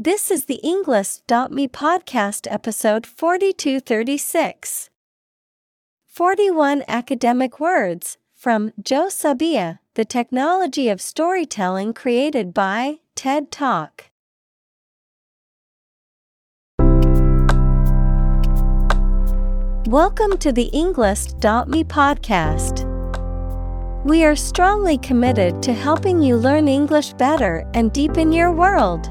This is the Englist.me podcast episode 4236. 41 academic words from Joe Sabia, The Technology of Storytelling created by TED Talk. Welcome to the Englist.me podcast. We are strongly committed to helping you learn English better and deepen your world.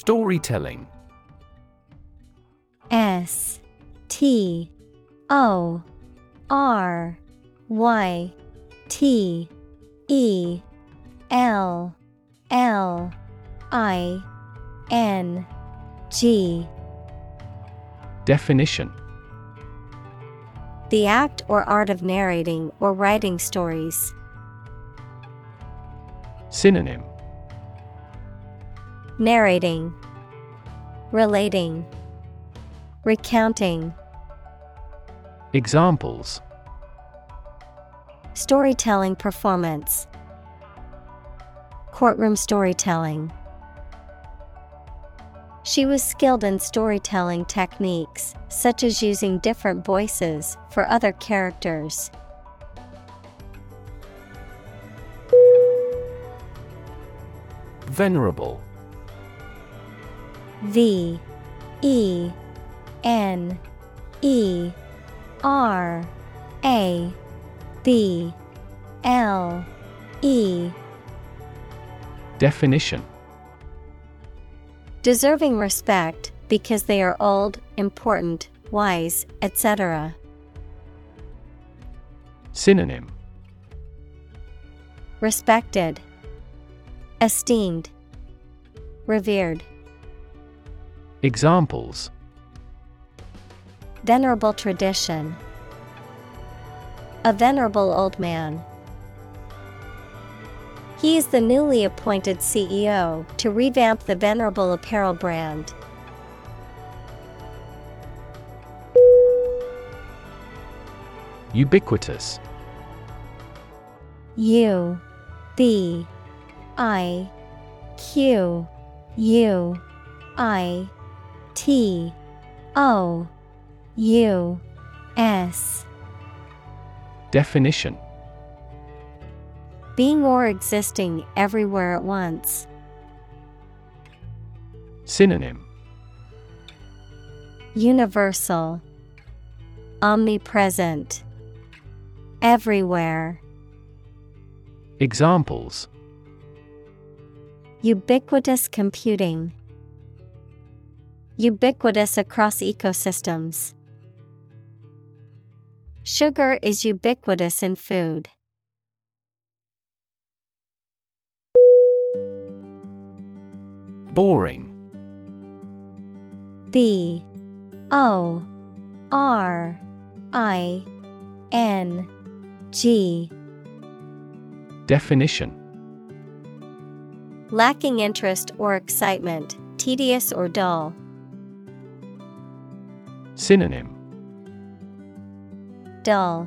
Storytelling. S T O R Y T E L L I N G. Definition. The act or art of narrating or writing stories. Synonym Narrating, Relating, Recounting. Examples Storytelling performance. Courtroom storytelling. She was skilled in storytelling techniques, such as using different voices for other characters. Venerable V E N E R A B L E. Definition. Deserving respect because they are old, important, wise, etc. Synonym. Respected, Esteemed, Revered. Examples Venerable tradition. A venerable old man. He is the newly appointed CEO to revamp the venerable apparel brand. Ubiquitous U B I Q U I T O U S. Definition. Being or existing everywhere at once. Synonym. Universal. Omnipresent. Everywhere. Examples. Ubiquitous computing Ubiquitous across ecosystems. Sugar is ubiquitous in food. Boring B O R I N G Definition Lacking interest or excitement, tedious or dull. Synonym Dull,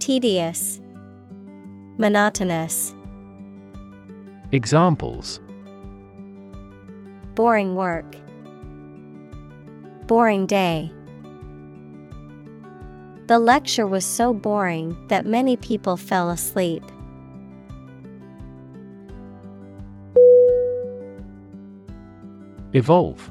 Tedious, Monotonous. Examples Boring work. Boring day. The lecture was so boring that many people fell asleep. Evolve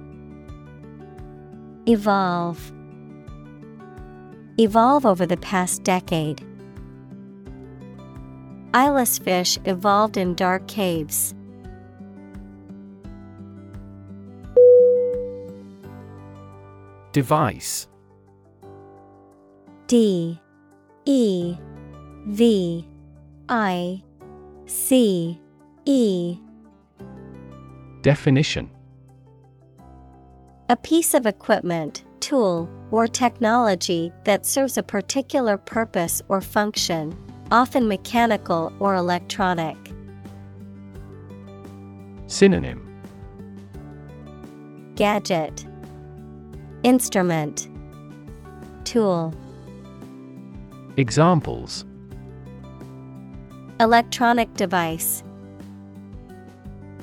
Evolve. Evolve over the past decade. Eyeless fish evolved in dark caves. Device D E V I C E Definition A piece of equipment, tool, or technology that serves a particular purpose or function, often mechanical or electronic. Synonym. Gadget. Instrument. Tool. Examples. Electronic device.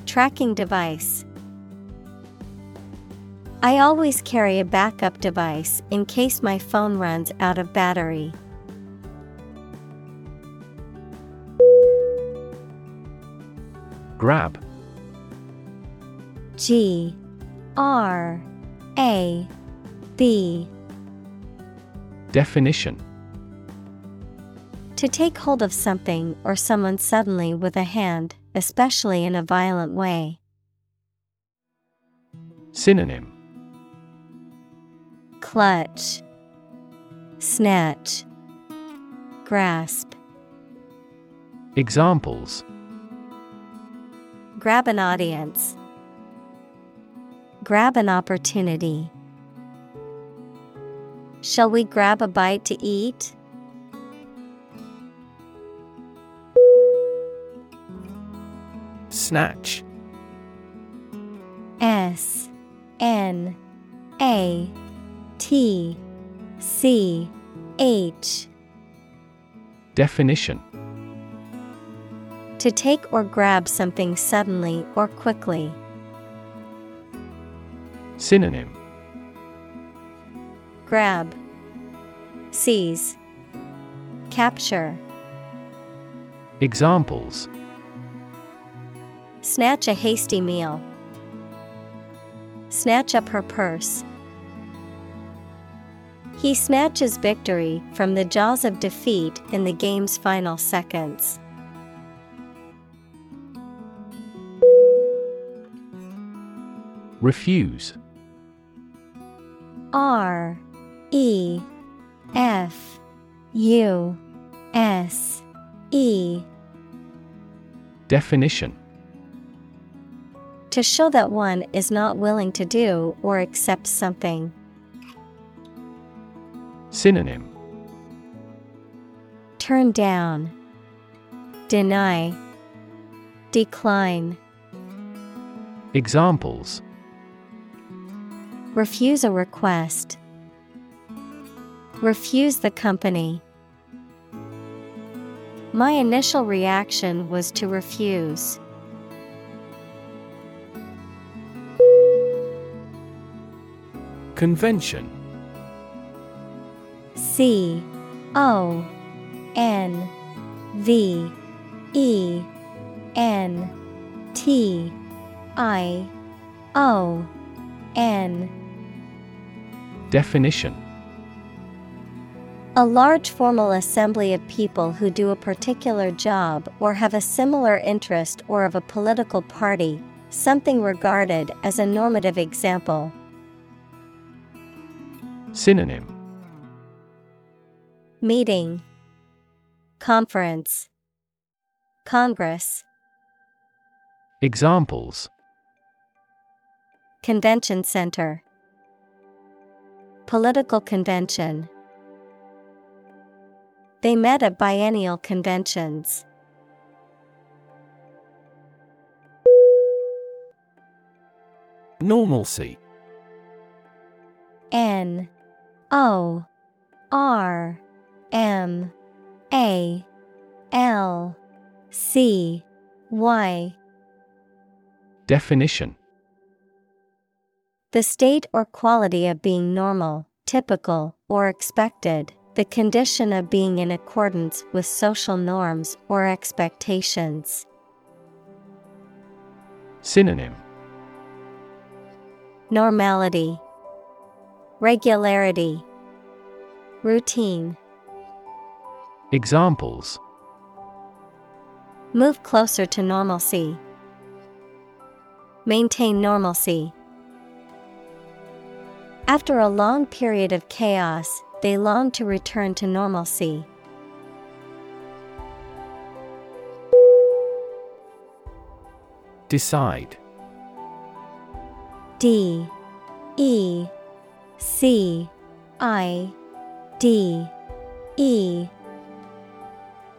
Tracking device I always carry a backup device in case my phone runs out of battery. Grab. G. R. A. B. Definition. To take hold of something or someone suddenly with a hand, especially in a violent way. Synonym Clutch Snatch Grasp Examples Grab an audience. Grab an opportunity. Shall we grab a bite to eat? Snatch S N A T C H Definition To take or grab something suddenly or quickly. Synonym Grab, Seize, Capture. Examples Snatch a hasty meal. Snatch up her purse. He snatches victory from the jaws of defeat in the game's final seconds. Refuse R E F U S E Definition To show that one is not willing to do or accept something. Synonym Turn down, Deny, Decline. Examples Refuse a request. Refuse the company. My initial reaction was to refuse. Convention C O N V E N T I O N. Definition. A large formal assembly of people who do a particular job or have a similar interest or of a political party, something regarded as a normative example. Synonym Meeting, Conference, Congress, Examples. Convention Center, Political Convention. They met at biennial conventions. Normalcy. N O R M A L C Y. Definition The state or quality of being normal, typical, or expected, the condition of being in accordance with social norms or expectations. Synonym Normality, Regularity, Routine. Examples Move closer to normalcy. Maintain normalcy. After a long period of chaos, they long to return to normalcy. Decide D E C I D E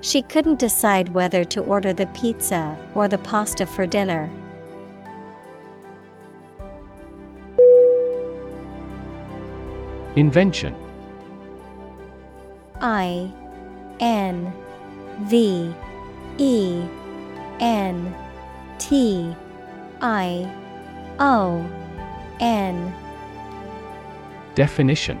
She couldn't decide whether to order the pizza or the pasta for dinner. Invention. I N V E N T I O N. Definition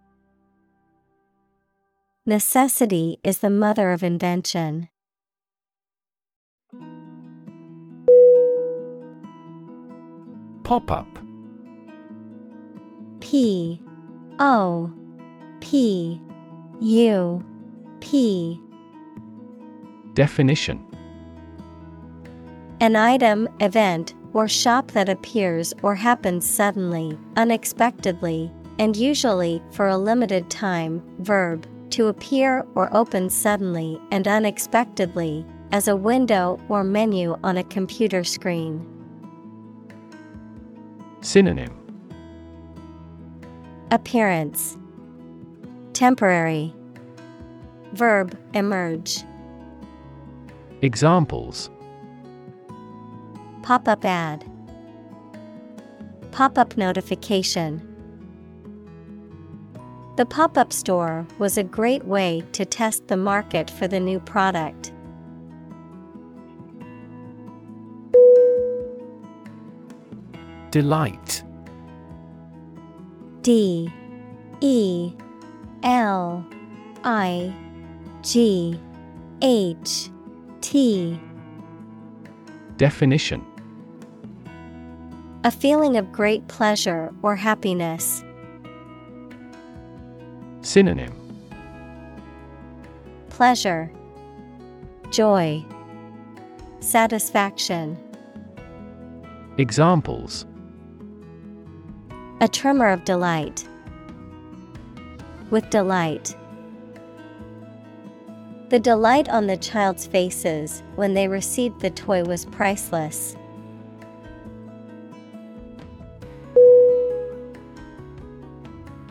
Necessity is the mother of invention. Pop up P O P U P Definition An item, event, or shop that appears or happens suddenly, unexpectedly, and usually for a limited time. Verb to appear or open suddenly and unexpectedly, as a window or menu on a computer screen. Synonym. Appearance. Temporary. Verb emerge. Examples. Pop up ad. Pop up notification The pop up store was a great way to test the market for the new product. Delight. D. E. L. I. G. H. T. Definition. A feeling of great pleasure or happiness. Synonym Pleasure, Joy, Satisfaction. Examples A tremor of delight. With delight. The delight on the child's faces when they received the toy was priceless.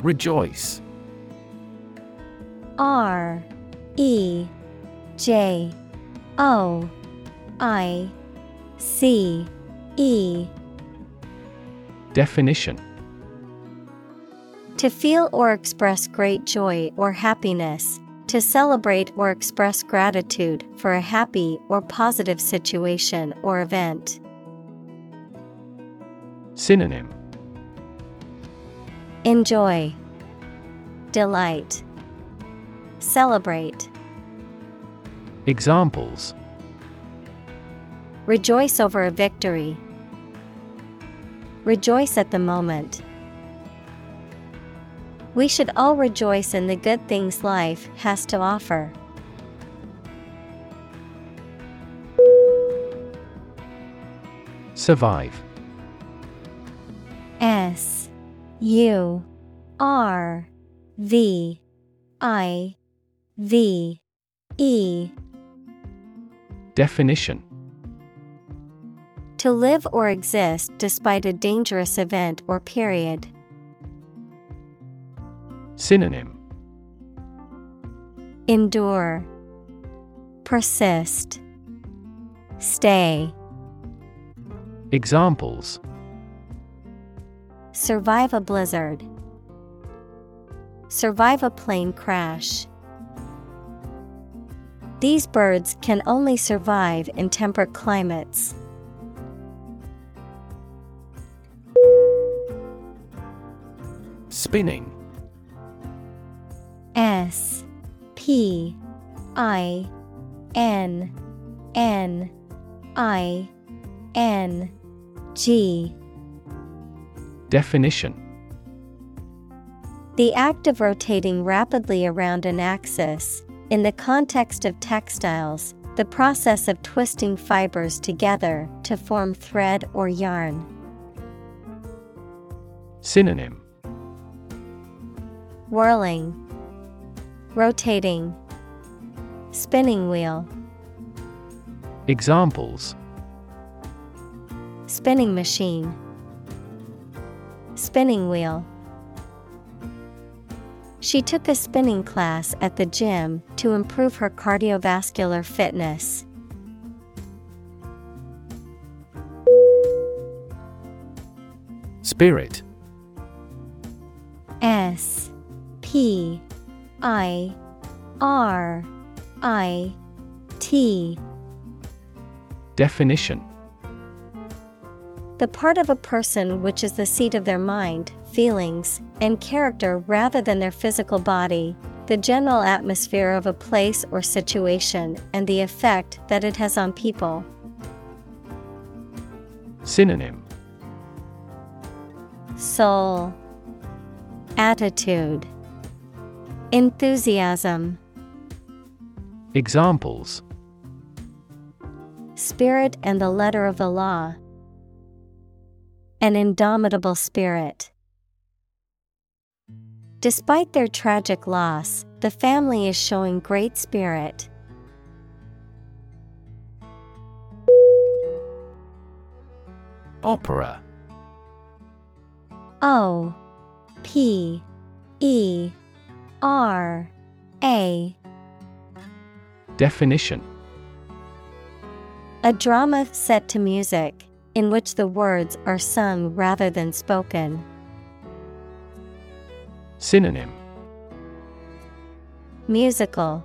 Rejoice R E J O I C E. Definition. To feel or express great joy or happiness, to celebrate or express gratitude for a happy or positive situation or event. Synonym. Enjoy, Delight, Celebrate. Examples Rejoice over a victory. Rejoice at the moment. We should all rejoice in the good things life has to offer. Survive. S U R V I V E Definition To live or exist despite a dangerous event or period. Synonym Endure, Persist, Stay. Examples Survive a blizzard. Survive a plane crash. These birds can only survive in temperate climates. Spinning S P I N N I N G Definition The act of rotating rapidly around an axis. In the context of textiles, the process of twisting fibers together to form thread or yarn. Synonym. Whirling, Rotating, Spinning wheel, Examples. Spinning machine, Spinning wheel. She took a spinning class at the gym to improve her cardiovascular fitness. Spirit. S P I R I T. Definition. The part of a person which is the seat of their mind, feelings, and character rather than their physical body, the general atmosphere of a place or situation, and the effect that it has on people. Synonym Soul, Attitude, Enthusiasm, Examples Spirit and the letter of the law. An indomitable spirit. Despite their tragic loss, the family is showing great spirit. Opera O P E R A Definition A drama set to music, in which the words are sung rather than spoken. Synonym. Musical.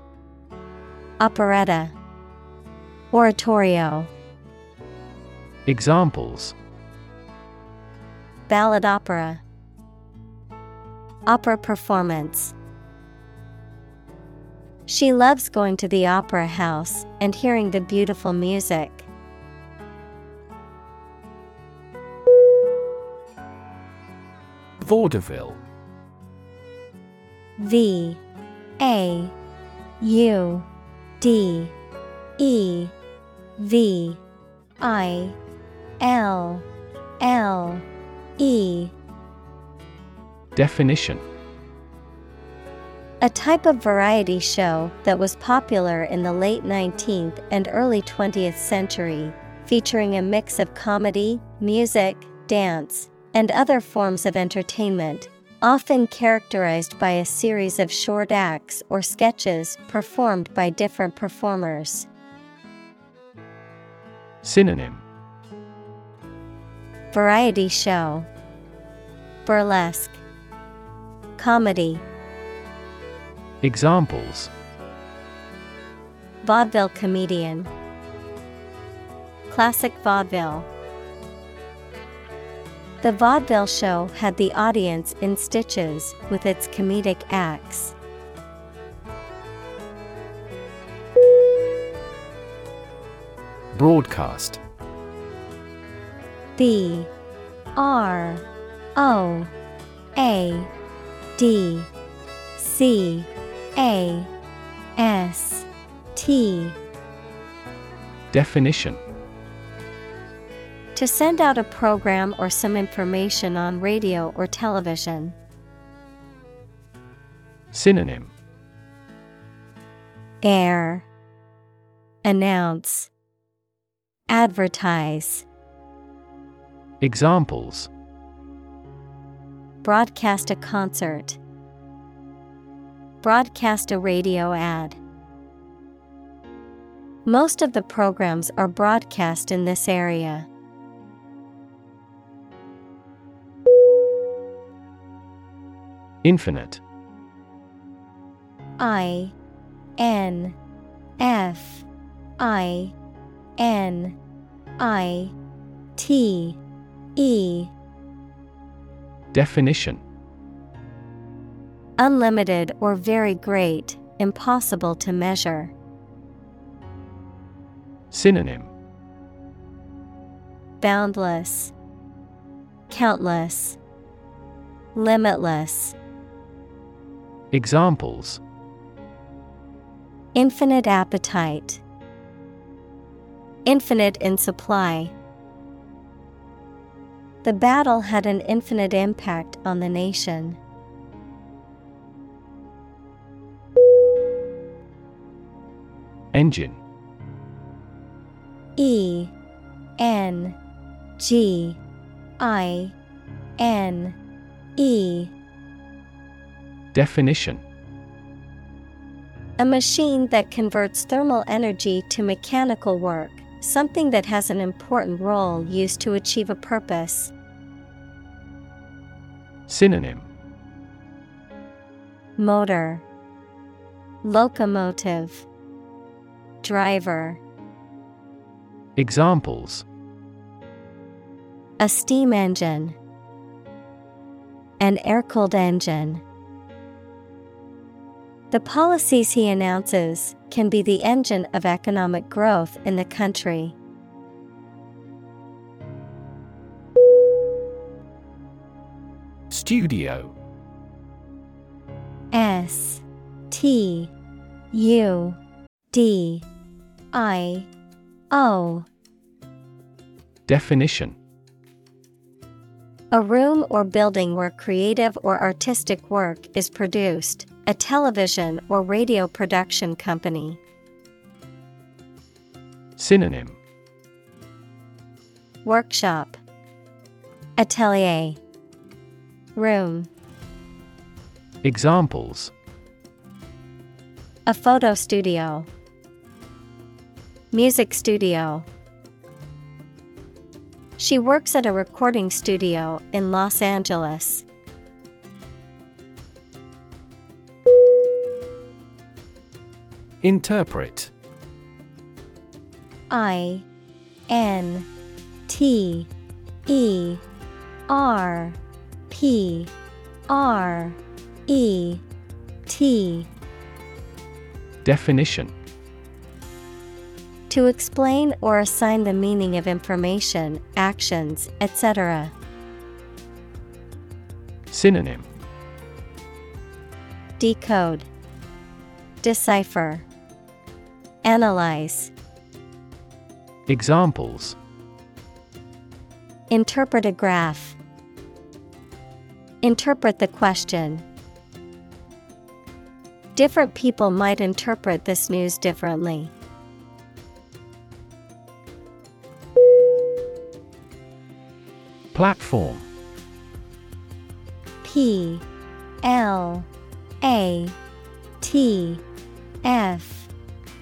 Operetta. Oratorio. Examples. Ballad opera. Opera performance. She loves going to the opera house and hearing the beautiful music. Vaudeville V A U D E V I L L E. Definition. A type of variety show that was popular in the late 19th and early 20th century, featuring a mix of comedy, music, dance, and other forms of entertainment, often characterized by a series of short acts or sketches performed by different performers. Synonym. Variety show, Burlesque, Comedy, Examples. Vaudeville comedian, Classic vaudeville. The vaudeville show had the audience in stitches with its comedic acts. Broadcast. B R O A D C A S T. Definition. To send out a program or some information on radio or television. Synonym Air Announce Advertise Examples Broadcast a concert. Broadcast a radio ad. Most of the programs are broadcast in this area. Infinite. I N F I N I T E. Definition. Unlimited or very great, impossible to measure. Synonym. Boundless, Countless, Limitless. Examples Infinite appetite. Infinite in supply. The battle had an infinite impact on the nation. Engine E N G I N E Definition. A machine that converts thermal energy to mechanical work, something that has an important role used to achieve a purpose. Synonym. Motor. Locomotive. Driver. Examples. A steam engine. An air-cooled engine The policies he announces can be the engine of economic growth in the country. Studio. S T U D I O. Definition. A room or building where creative or artistic work is produced, a television or radio production company. Synonym. Workshop. Atelier. Room. Examples. A photo studio. Music studio. She works at a recording studio in Los Angeles. Interpret. I N T E R P R E T. Definition. To explain or assign the meaning of information, actions, etc. Synonym. Decode. Decipher Analyze Examples Interpret a graph. Interpret the question. Different people might interpret this news differently. Platform P L A T F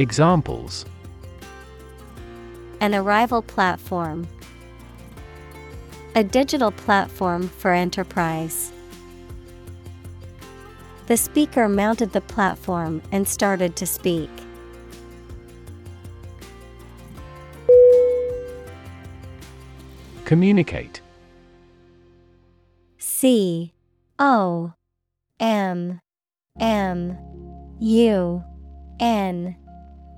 Examples an arrival platform. A digital platform for enterprise. The speaker mounted the platform and started to speak. Communicate. C O M M U N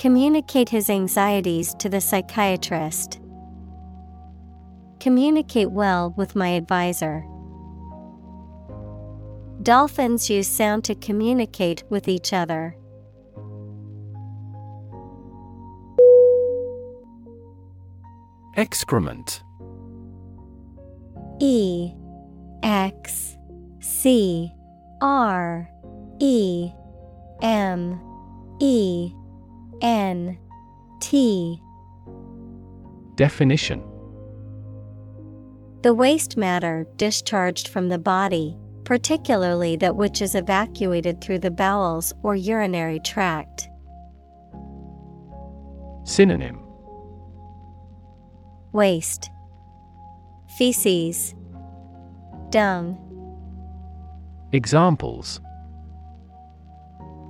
Communicate his anxieties to the psychiatrist. Communicate well with my advisor. Dolphins use sound to communicate with each other. Excrement E X C R E M E N T. Definition. The waste matter discharged from the body, particularly that which is evacuated through the bowels or urinary tract. Synonym. Waste. Feces. Dung. Examples.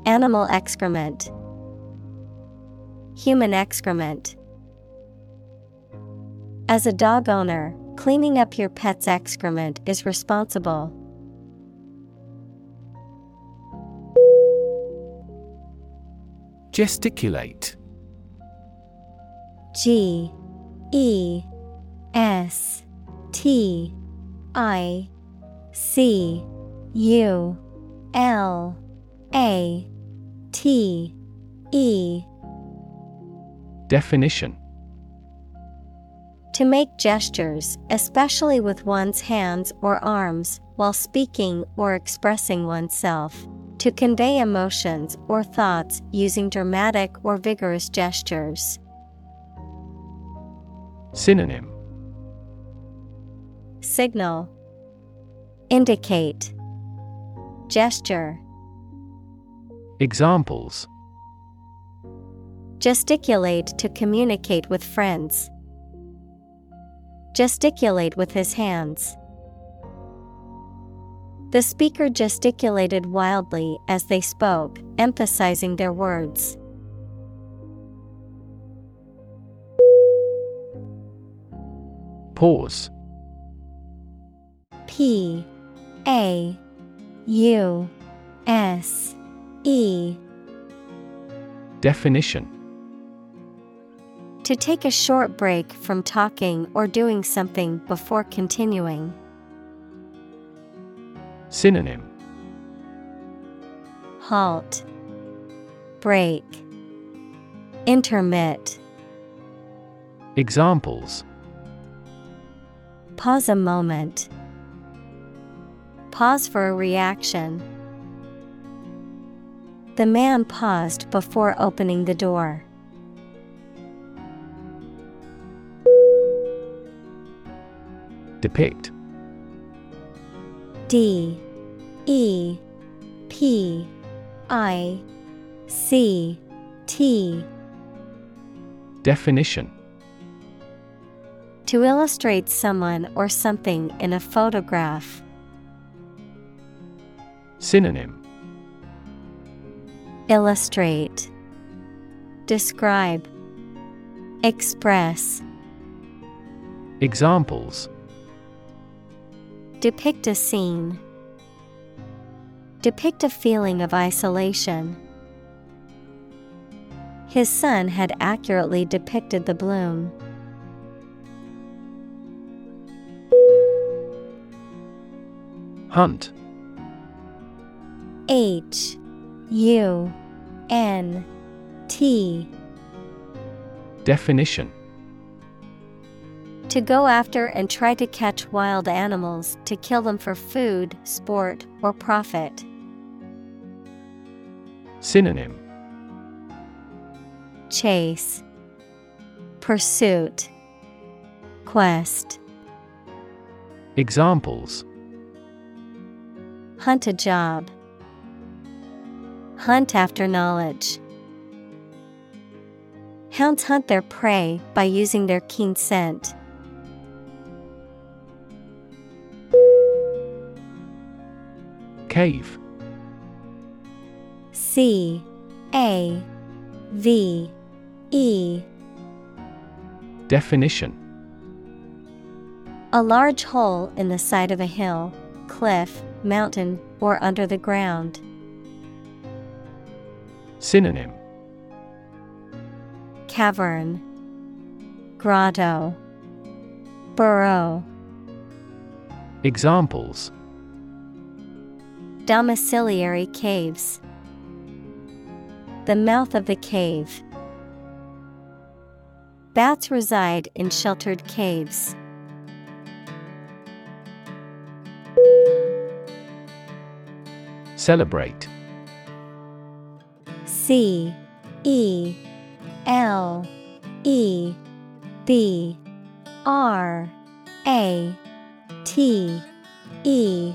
Animal excrement Human excrement. As a dog owner, cleaning up your pet's excrement is responsible. Gesticulate. G E S T I C U L A T E Definition. To make gestures, especially with one's hands or arms, while speaking or expressing oneself. To convey emotions or thoughts using dramatic or vigorous gestures. Synonym. Signal. Indicate. Gesture. Examples Gesticulate to communicate with friends. Gesticulate with his hands. The speaker gesticulated wildly as they spoke, emphasizing their words. Pause P A U S E Definition To take a short break from talking or doing something before continuing. Synonym Halt. Break. Intermit. Examples Pause a moment. Pause for a reaction. The man paused before opening the door. Depict. D E P I C T. Definition. To illustrate someone or something in a photograph. Synonym. Illustrate. Describe. Express. Examples Depict a scene. Depict a feeling of isolation. His son had accurately depicted the bloom. Hunt H U N T Definition To go after and try to catch wild animals to kill them for food, sport, or profit. Synonym Chase, Pursuit, Quest. Examples Hunt a job. Hunt after knowledge. Hounds hunt their prey by using their keen scent. Cave. C A V E. Definition. A large hole in the side of a hill, cliff, mountain, or under the ground. Synonym. Cavern, Grotto, Burrow. Examples Domiciliary caves. The mouth of the cave. Bats reside in sheltered caves. Celebrate C E L E B R A T E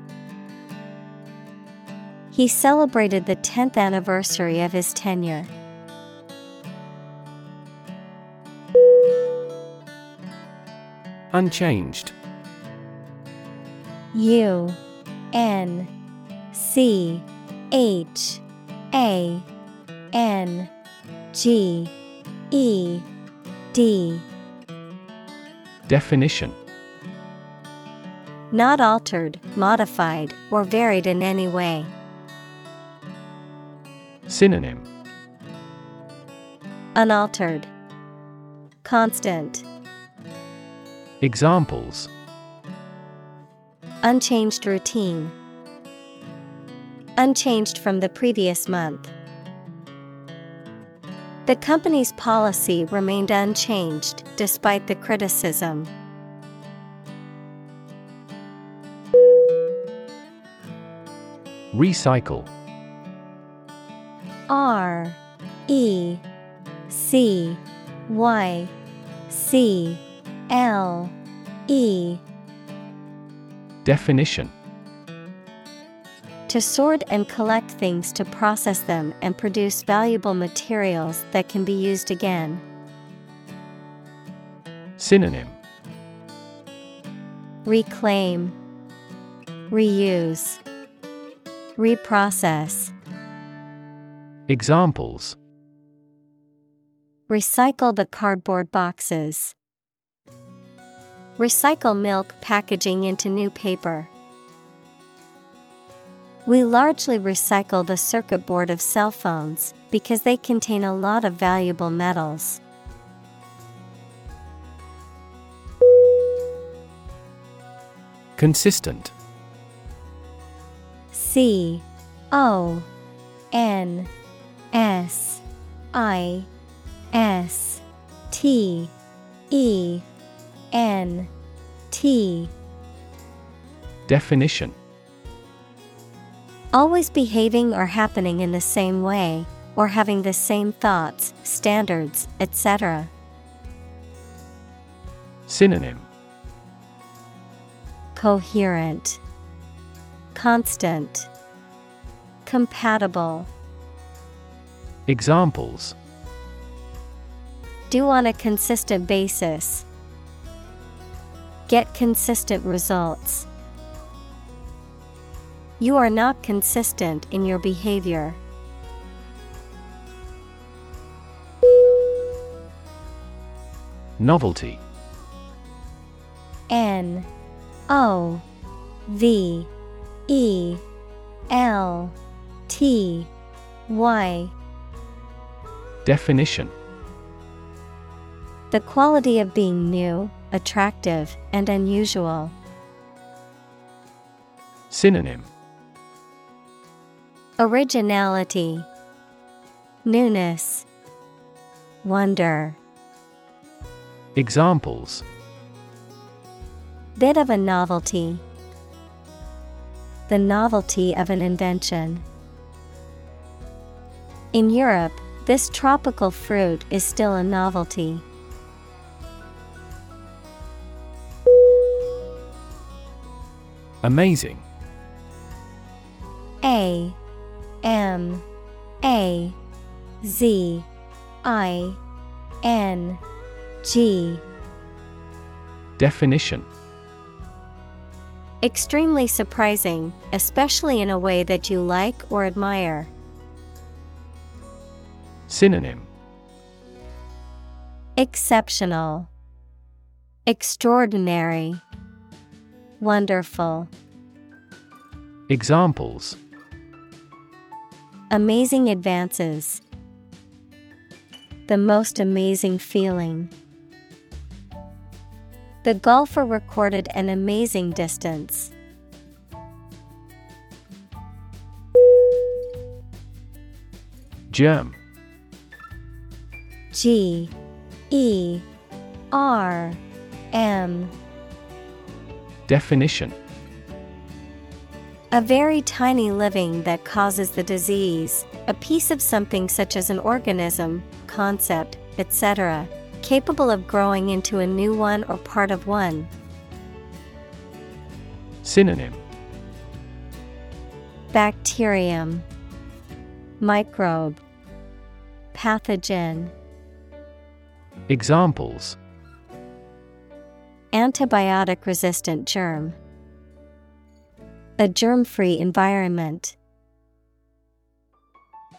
He celebrated the 10th anniversary of his tenure. Unchanged U N C H A N G E D Definition Not altered, modified, or varied in any way. Synonym Unaltered. Constant. Examples Unchanged routine. Unchanged from the previous month. The company's policy remained unchanged despite the criticism. Recycle R E C Y C L E. Definition. To sort and collect things to process them and produce valuable materials that can be used again. Synonym. Reclaim, Reuse, Reprocess. Examples Recycle the cardboard boxes. Recycle milk packaging into new paper. We largely recycle the circuit board of cell phones because they contain a lot of valuable metals. Consistent C O N S I S T E N T. Definition. Always behaving or happening in the same way, or having the same thoughts, standards, etc. Synonym. Coherent, Constant, Compatible. Examples Do on a consistent basis. Get consistent results. You are not consistent in your behavior. Novelty. N O V E L T Y. Definition The quality of being new, attractive, and unusual. Synonym Originality, Newness, Wonder. Examples Bit of a novelty. The novelty of an invention. In Europe, this tropical fruit is still a novelty. Amazing. A M A Z I N G Definition Extremely surprising, especially in a way that you like or admire. Synonym Exceptional, Extraordinary, Wonderful. Examples Amazing advances. The most amazing feeling. The golfer recorded an amazing distance. Germ G E R M Definition A very tiny living that causes the disease, a piece of something such as an organism, concept, etc., capable of growing into a new one or part of one. Synonym Bacterium, Microbe, Pathogen. Examples Antibiotic resistant germ. A germ free environment.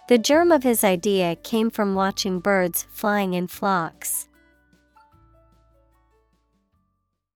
The germ of his idea came from watching birds flying in flocks.